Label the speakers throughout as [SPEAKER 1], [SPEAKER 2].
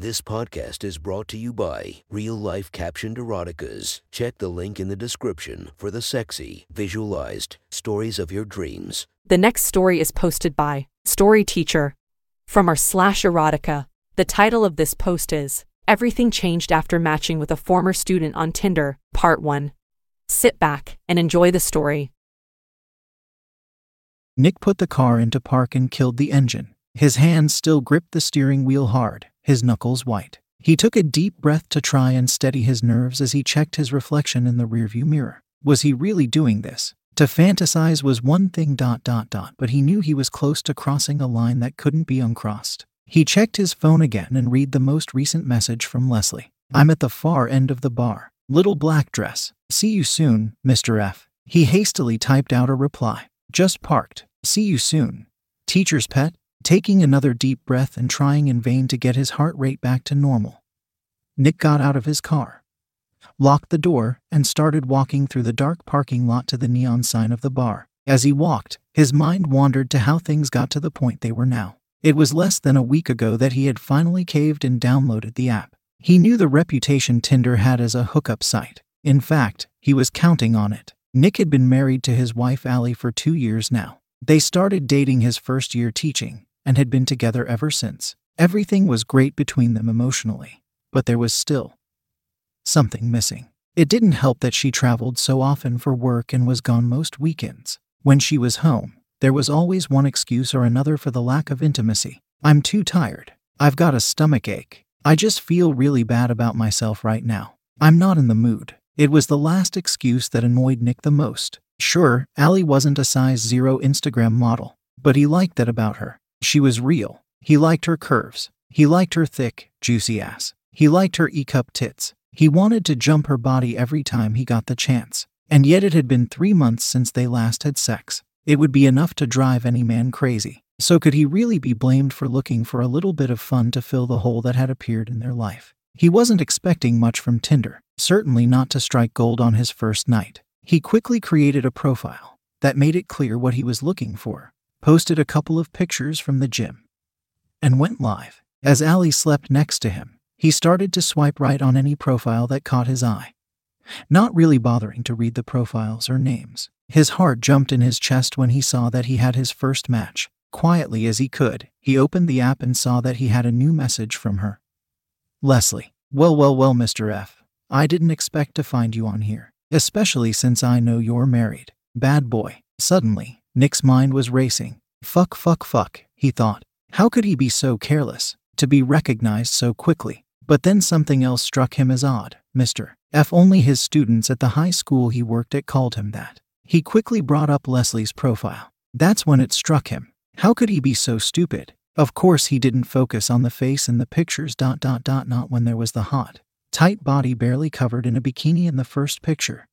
[SPEAKER 1] This podcast is brought to you by Real Life Captioned Eroticas. Check the link in the description for the sexy, visualized stories of your dreams.
[SPEAKER 2] The next story is posted by Story Teacher from our slash erotica. The title of this post is Everything Changed After Matching with a Former Student on Tinder, Part 1. Sit back and enjoy the story.
[SPEAKER 3] Nick put the car into park and killed the engine. His hands still gripped the steering wheel hard, his knuckles white. He took a deep breath to try and steady his nerves as he checked his reflection in the rearview mirror. Was he really doing this? To fantasize was one thing dot dot dot, but he knew he was close to crossing a line that couldn't be uncrossed. He checked his phone again and read the most recent message from Leslie. I'm at the far end of the bar. Little black dress. See you soon, Mr. F. He hastily typed out a reply. Just parked. See you soon. Teacher's pet? Taking another deep breath and trying in vain to get his heart rate back to normal. Nick got out of his car, locked the door, and started walking through the dark parking lot to the neon sign of the bar. As he walked, his mind wandered to how things got to the point they were now. It was less than a week ago that he had finally caved and downloaded the app. He knew the reputation Tinder had as a hookup site. In fact, he was counting on it. Nick had been married to his wife Allie for two years now. They started dating his first year teaching and had been together ever since. Everything was great between them emotionally, but there was still something missing. It didn't help that she traveled so often for work and was gone most weekends. When she was home, there was always one excuse or another for the lack of intimacy. I'm too tired. I've got a stomach ache. I just feel really bad about myself right now. I'm not in the mood. It was the last excuse that annoyed Nick the most. Sure, Allie wasn't a size zero Instagram model, but he liked that about her. She was real. He liked her curves. He liked her thick, juicy ass. He liked her E cup tits. He wanted to jump her body every time he got the chance. And yet it had been three months since they last had sex. It would be enough to drive any man crazy. So could he really be blamed for looking for a little bit of fun to fill the hole that had appeared in their life? He wasn't expecting much from Tinder, certainly not to strike gold on his first night. He quickly created a profile that made it clear what he was looking for, posted a couple of pictures from the gym, and went live. As Allie slept next to him, he started to swipe right on any profile that caught his eye, not really bothering to read the profiles or names. His heart jumped in his chest when he saw that he had his first match. Quietly as he could, he opened the app and saw that he had a new message from her. Leslie. Well, well, well, Mr. F. I didn't expect to find you on here, especially since I know you're married. Bad boy. Suddenly, Nick's mind was racing. Fuck, fuck, fuck, he thought. How could he be so careless, to be recognized so quickly? But then something else struck him as odd. Mr. F. Only his students at the high school he worked at called him that. He quickly brought up Leslie's profile. That's when it struck him. How could he be so stupid? Of course, he didn't focus on the face in the pictures. Dot dot dot. Not when there was the hot, tight body barely covered in a bikini in the first picture,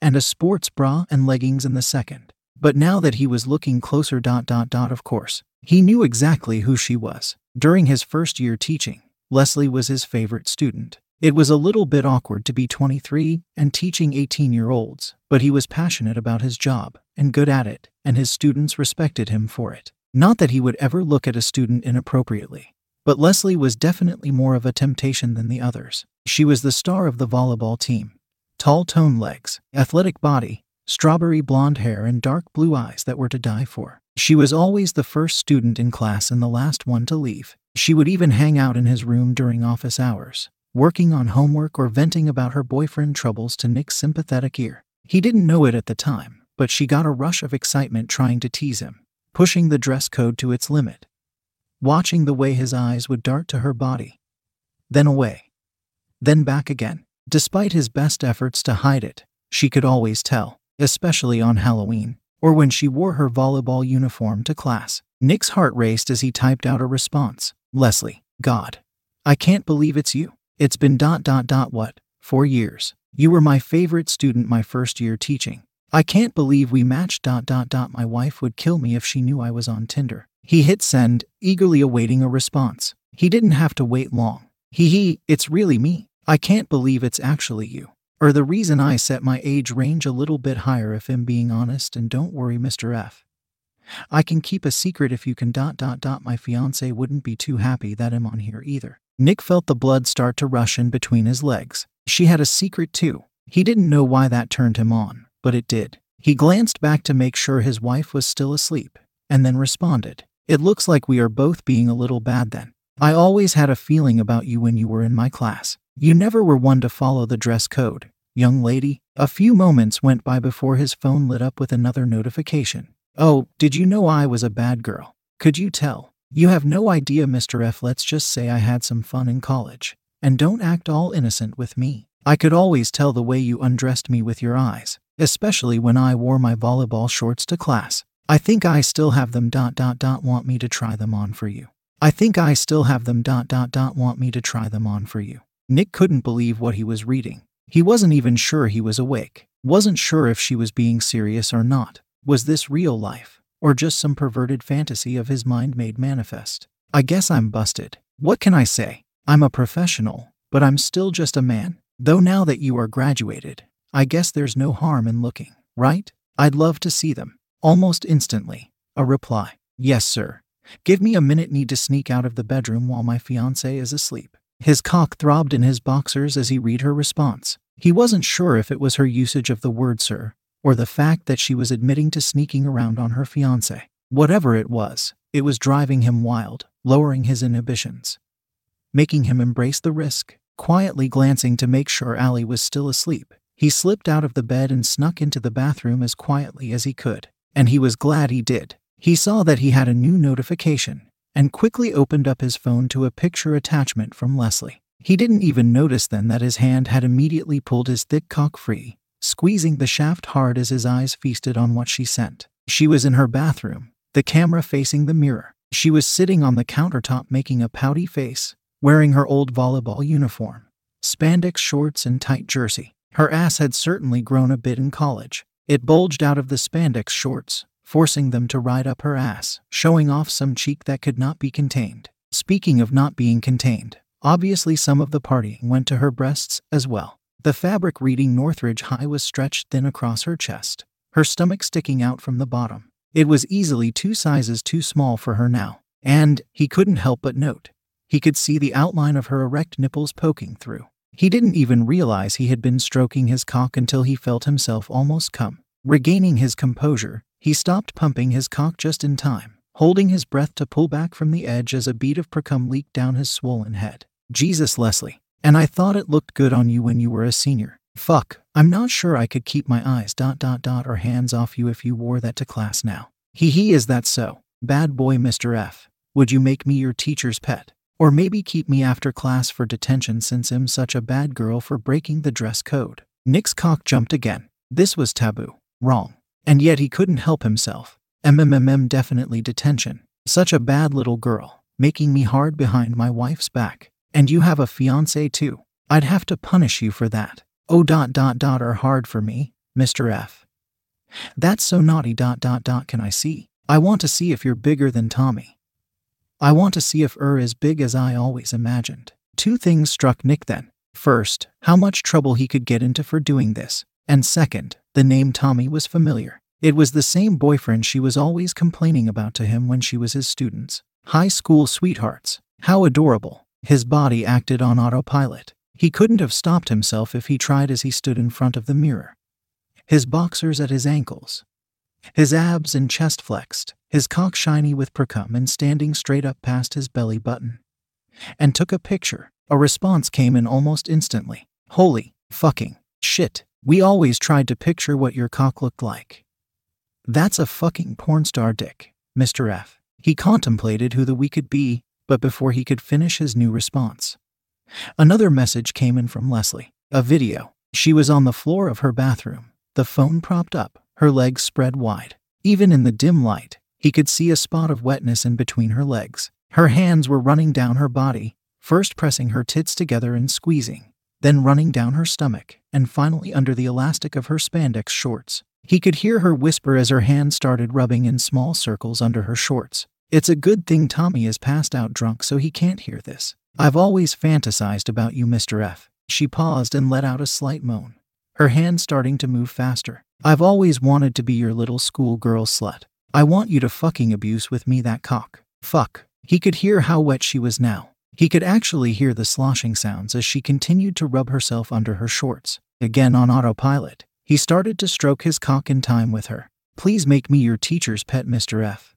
[SPEAKER 3] and a sports bra and leggings in the second. But now that he was looking closer. Dot dot dot. Of course, he knew exactly who she was. During his first year teaching, Leslie was his favorite student. It was a little bit awkward to be 23 and teaching 18 year olds, but he was passionate about his job and good at it, and his students respected him for it. Not that he would ever look at a student inappropriately, but Leslie was definitely more of a temptation than the others. She was the star of the volleyball team. Tall toned legs, athletic body, strawberry blonde hair, and dark blue eyes that were to die for. She was always the first student in class and the last one to leave. She would even hang out in his room during office hours, working on homework or venting about her boyfriend troubles to Nick's sympathetic ear. He didn't know it at the time, but she got a rush of excitement trying to tease him pushing the dress code to its limit, watching the way his eyes would dart to her body, then away, then back again. Despite his best efforts to hide it, she could always tell, especially on Halloween, or when she wore her volleyball uniform to class. Nick's heart raced as he typed out a response Leslie, God, I can't believe it's you. It's been dot dot dot what? Four years. You were my favorite student my first year teaching. I can't believe we matched dot dot dot my wife would kill me if she knew I was on Tinder. He hit send, eagerly awaiting a response. He didn't have to wait long. Hee hee, it's really me. I can't believe it's actually you. Or the reason I set my age range a little bit higher if I'm being honest and don't worry Mr. F. I can keep a secret if you can dot dot dot my fiance wouldn't be too happy that I'm on here either. Nick felt the blood start to rush in between his legs. She had a secret too. He didn't know why that turned him on, but it did. He glanced back to make sure his wife was still asleep, and then responded, It looks like we are both being a little bad then. I always had a feeling about you when you were in my class. You never were one to follow the dress code, young lady. A few moments went by before his phone lit up with another notification. Oh, did you know I was a bad girl? Could you tell? You have no idea, Mr. F. Let's just say I had some fun in college. And don't act all innocent with me. I could always tell the way you undressed me with your eyes, especially when I wore my volleyball shorts to class. I think I still have them dot dot dot want me to try them on for you. I think I still have them dot dot dot want me to try them on for you. Nick couldn't believe what he was reading. He wasn't even sure he was awake, wasn't sure if she was being serious or not. Was this real life, or just some perverted fantasy of his mind made manifest? I guess I'm busted. What can I say? I'm a professional, but I'm still just a man. Though now that you are graduated, I guess there's no harm in looking, right? I'd love to see them. Almost instantly, a reply. Yes, sir. Give me a minute, need to sneak out of the bedroom while my fiance is asleep. His cock throbbed in his boxers as he read her response. He wasn't sure if it was her usage of the word sir, or the fact that she was admitting to sneaking around on her fiance. Whatever it was, it was driving him wild, lowering his inhibitions, making him embrace the risk. Quietly glancing to make sure Allie was still asleep, he slipped out of the bed and snuck into the bathroom as quietly as he could. And he was glad he did. He saw that he had a new notification and quickly opened up his phone to a picture attachment from Leslie. He didn't even notice then that his hand had immediately pulled his thick cock free, squeezing the shaft hard as his eyes feasted on what she sent. She was in her bathroom, the camera facing the mirror. She was sitting on the countertop making a pouty face, wearing her old volleyball uniform, spandex shorts, and tight jersey. Her ass had certainly grown a bit in college. It bulged out of the spandex shorts, forcing them to ride up her ass, showing off some cheek that could not be contained. Speaking of not being contained, obviously some of the partying went to her breasts as well. The fabric reading Northridge High was stretched thin across her chest, her stomach sticking out from the bottom. It was easily two sizes too small for her now, and he couldn't help but note. He could see the outline of her erect nipples poking through. He didn't even realize he had been stroking his cock until he felt himself almost come. Regaining his composure, he stopped pumping his cock just in time, holding his breath to pull back from the edge as a bead of precum leaked down his swollen head. Jesus, Leslie. And I thought it looked good on you when you were a senior. Fuck, I'm not sure I could keep my eyes dot dot dot or hands off you if you wore that to class now. Hee hee, is that so? Bad boy, Mr. F. Would you make me your teacher's pet? Or maybe keep me after class for detention since I'm such a bad girl for breaking the dress code. Nick's cock jumped again. This was taboo. Wrong. And yet he couldn't help himself. MMMM definitely detention. Such a bad little girl, making me hard behind my wife's back. And you have a fiance too. I'd have to punish you for that. Oh dot dot dot are hard for me, Mr. F. That's so naughty dot dot dot can I see? I want to see if you're bigger than Tommy. I want to see if Ur is big as I always imagined. Two things struck Nick then. First, how much trouble he could get into for doing this. And second, the name Tommy was familiar. It was the same boyfriend she was always complaining about to him when she was his students. High school sweethearts. How adorable. His body acted on autopilot. He couldn't have stopped himself if he tried as he stood in front of the mirror. His boxers at his ankles, his abs and chest flexed, his cock shiny with precum and standing straight up past his belly button. And took a picture. A response came in almost instantly. Holy fucking shit. We always tried to picture what your cock looked like. That's a fucking porn star dick, Mr. F. He contemplated who the we could be, but before he could finish his new response, another message came in from Leslie. A video. She was on the floor of her bathroom, the phone propped up, her legs spread wide. Even in the dim light, he could see a spot of wetness in between her legs. Her hands were running down her body, first pressing her tits together and squeezing, then running down her stomach, and finally under the elastic of her spandex shorts. He could hear her whisper as her hands started rubbing in small circles under her shorts. It's a good thing Tommy is passed out drunk so he can't hear this. I've always fantasized about you, Mr. F. She paused and let out a slight moan, her hand starting to move faster. I've always wanted to be your little schoolgirl slut. I want you to fucking abuse with me that cock. Fuck. He could hear how wet she was now, He could actually hear the sloshing sounds as she continued to rub herself under her shorts. Again on autopilot, he started to stroke his cock in time with her. Please make me your teacher's pet, Mr. F.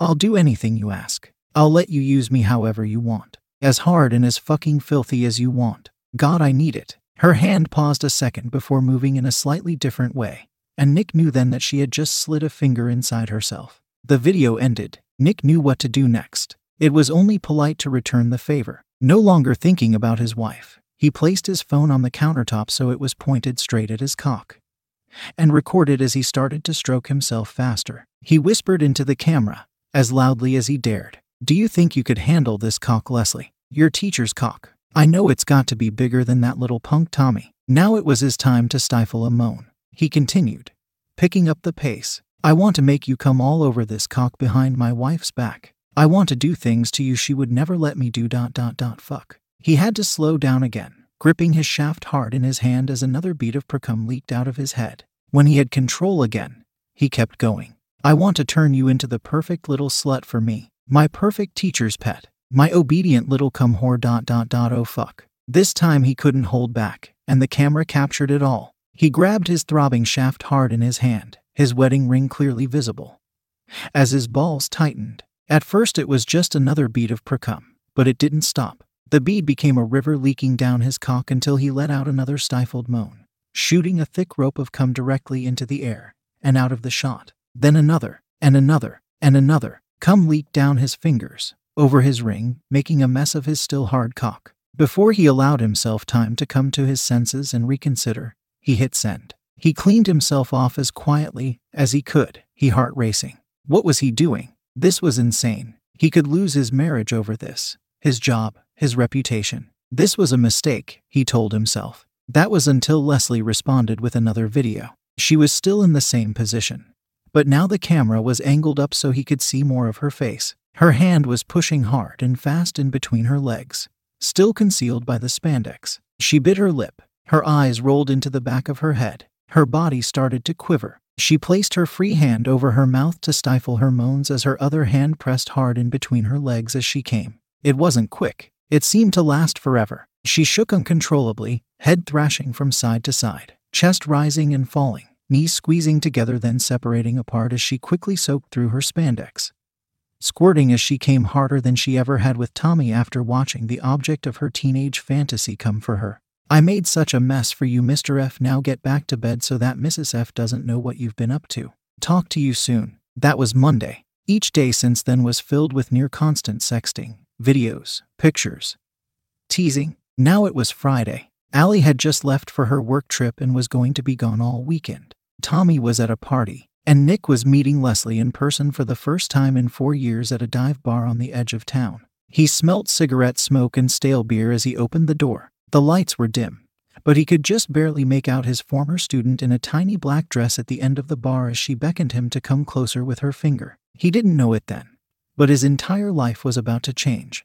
[SPEAKER 3] I'll do anything you ask. I'll let you use me however you want. As hard and as fucking filthy as you want. God, I need it. Her hand paused a second before moving in a slightly different way, and Nick knew then that she had just slid a finger inside herself. The video ended. Nick knew what to do next. It was only polite to return the favor. No longer thinking about his wife, he placed his phone on the countertop so it was pointed straight at his cock and recorded as he started to stroke himself faster. He whispered into the camera, as loudly as he dared. Do you think you could handle this cock, Leslie? Your teacher's cock. I know it's got to be bigger than that little punk Tommy. Now it was his time to stifle a moan. He continued, picking up the pace. I want to make you come all over this cock behind my wife's back. I want to do things to you she would never let me do. Dot dot dot fuck. He had to slow down again, gripping his shaft hard in his hand as another bead of precum leaked out of his head. When he had control again, he kept going. I want to turn you into the perfect little slut for me, my perfect teacher's pet, my obedient little cum whore. Dot dot dot. Oh fuck. This time he couldn't hold back, and the camera captured it all. He grabbed his throbbing shaft hard in his hand, his wedding ring clearly visible. As his balls tightened, at first it was just another bead of precum, but it didn't stop. The bead became a river leaking down his cock until he let out another stifled moan, shooting a thick rope of cum directly into the air and out of the shot. Then another, and another, and another. Cum leaked down his fingers, over his ring, making a mess of his still hard cock. Before he allowed himself time to come to his senses and reconsider, he hit send. He cleaned himself off as quietly as he could, he heart racing. What was he doing? This was insane. He could lose his marriage over this, his job, his reputation. This was a mistake, he told himself. That was until Leslie responded with another video. She was still in the same position. But now the camera was angled up so he could see more of her face. Her hand was pushing hard and fast in between her legs, still concealed by the spandex. She bit her lip. Her eyes rolled into the back of her head. Her body started to quiver. She placed her free hand over her mouth to stifle her moans as her other hand pressed hard in between her legs as she came. It wasn't quick. It seemed to last forever. She shook uncontrollably, head thrashing from side to side, chest rising and falling, knees squeezing together then separating apart as she quickly soaked through her spandex. Squirting as she came harder than she ever had with Tommy after watching the object of her teenage fantasy come for her. I made such a mess for you, Mr. F. Now get back to bed so that Mrs. F doesn't know what you've been up to. Talk to you soon. That was Monday. Each day since then was filled with near constant sexting, videos, pictures, teasing. Now it was Friday. Allie had just left for her work trip and was going to be gone all weekend. Tommy was at a party, and Nick was meeting Leslie in person for the first time in four years at a dive bar on the edge of town. He smelt cigarette smoke and stale beer as he opened the door. The lights were dim, but he could just barely make out his former student in a tiny black dress at the end of the bar as she beckoned him to come closer with her finger. He didn't know it then, but his entire life was about to change.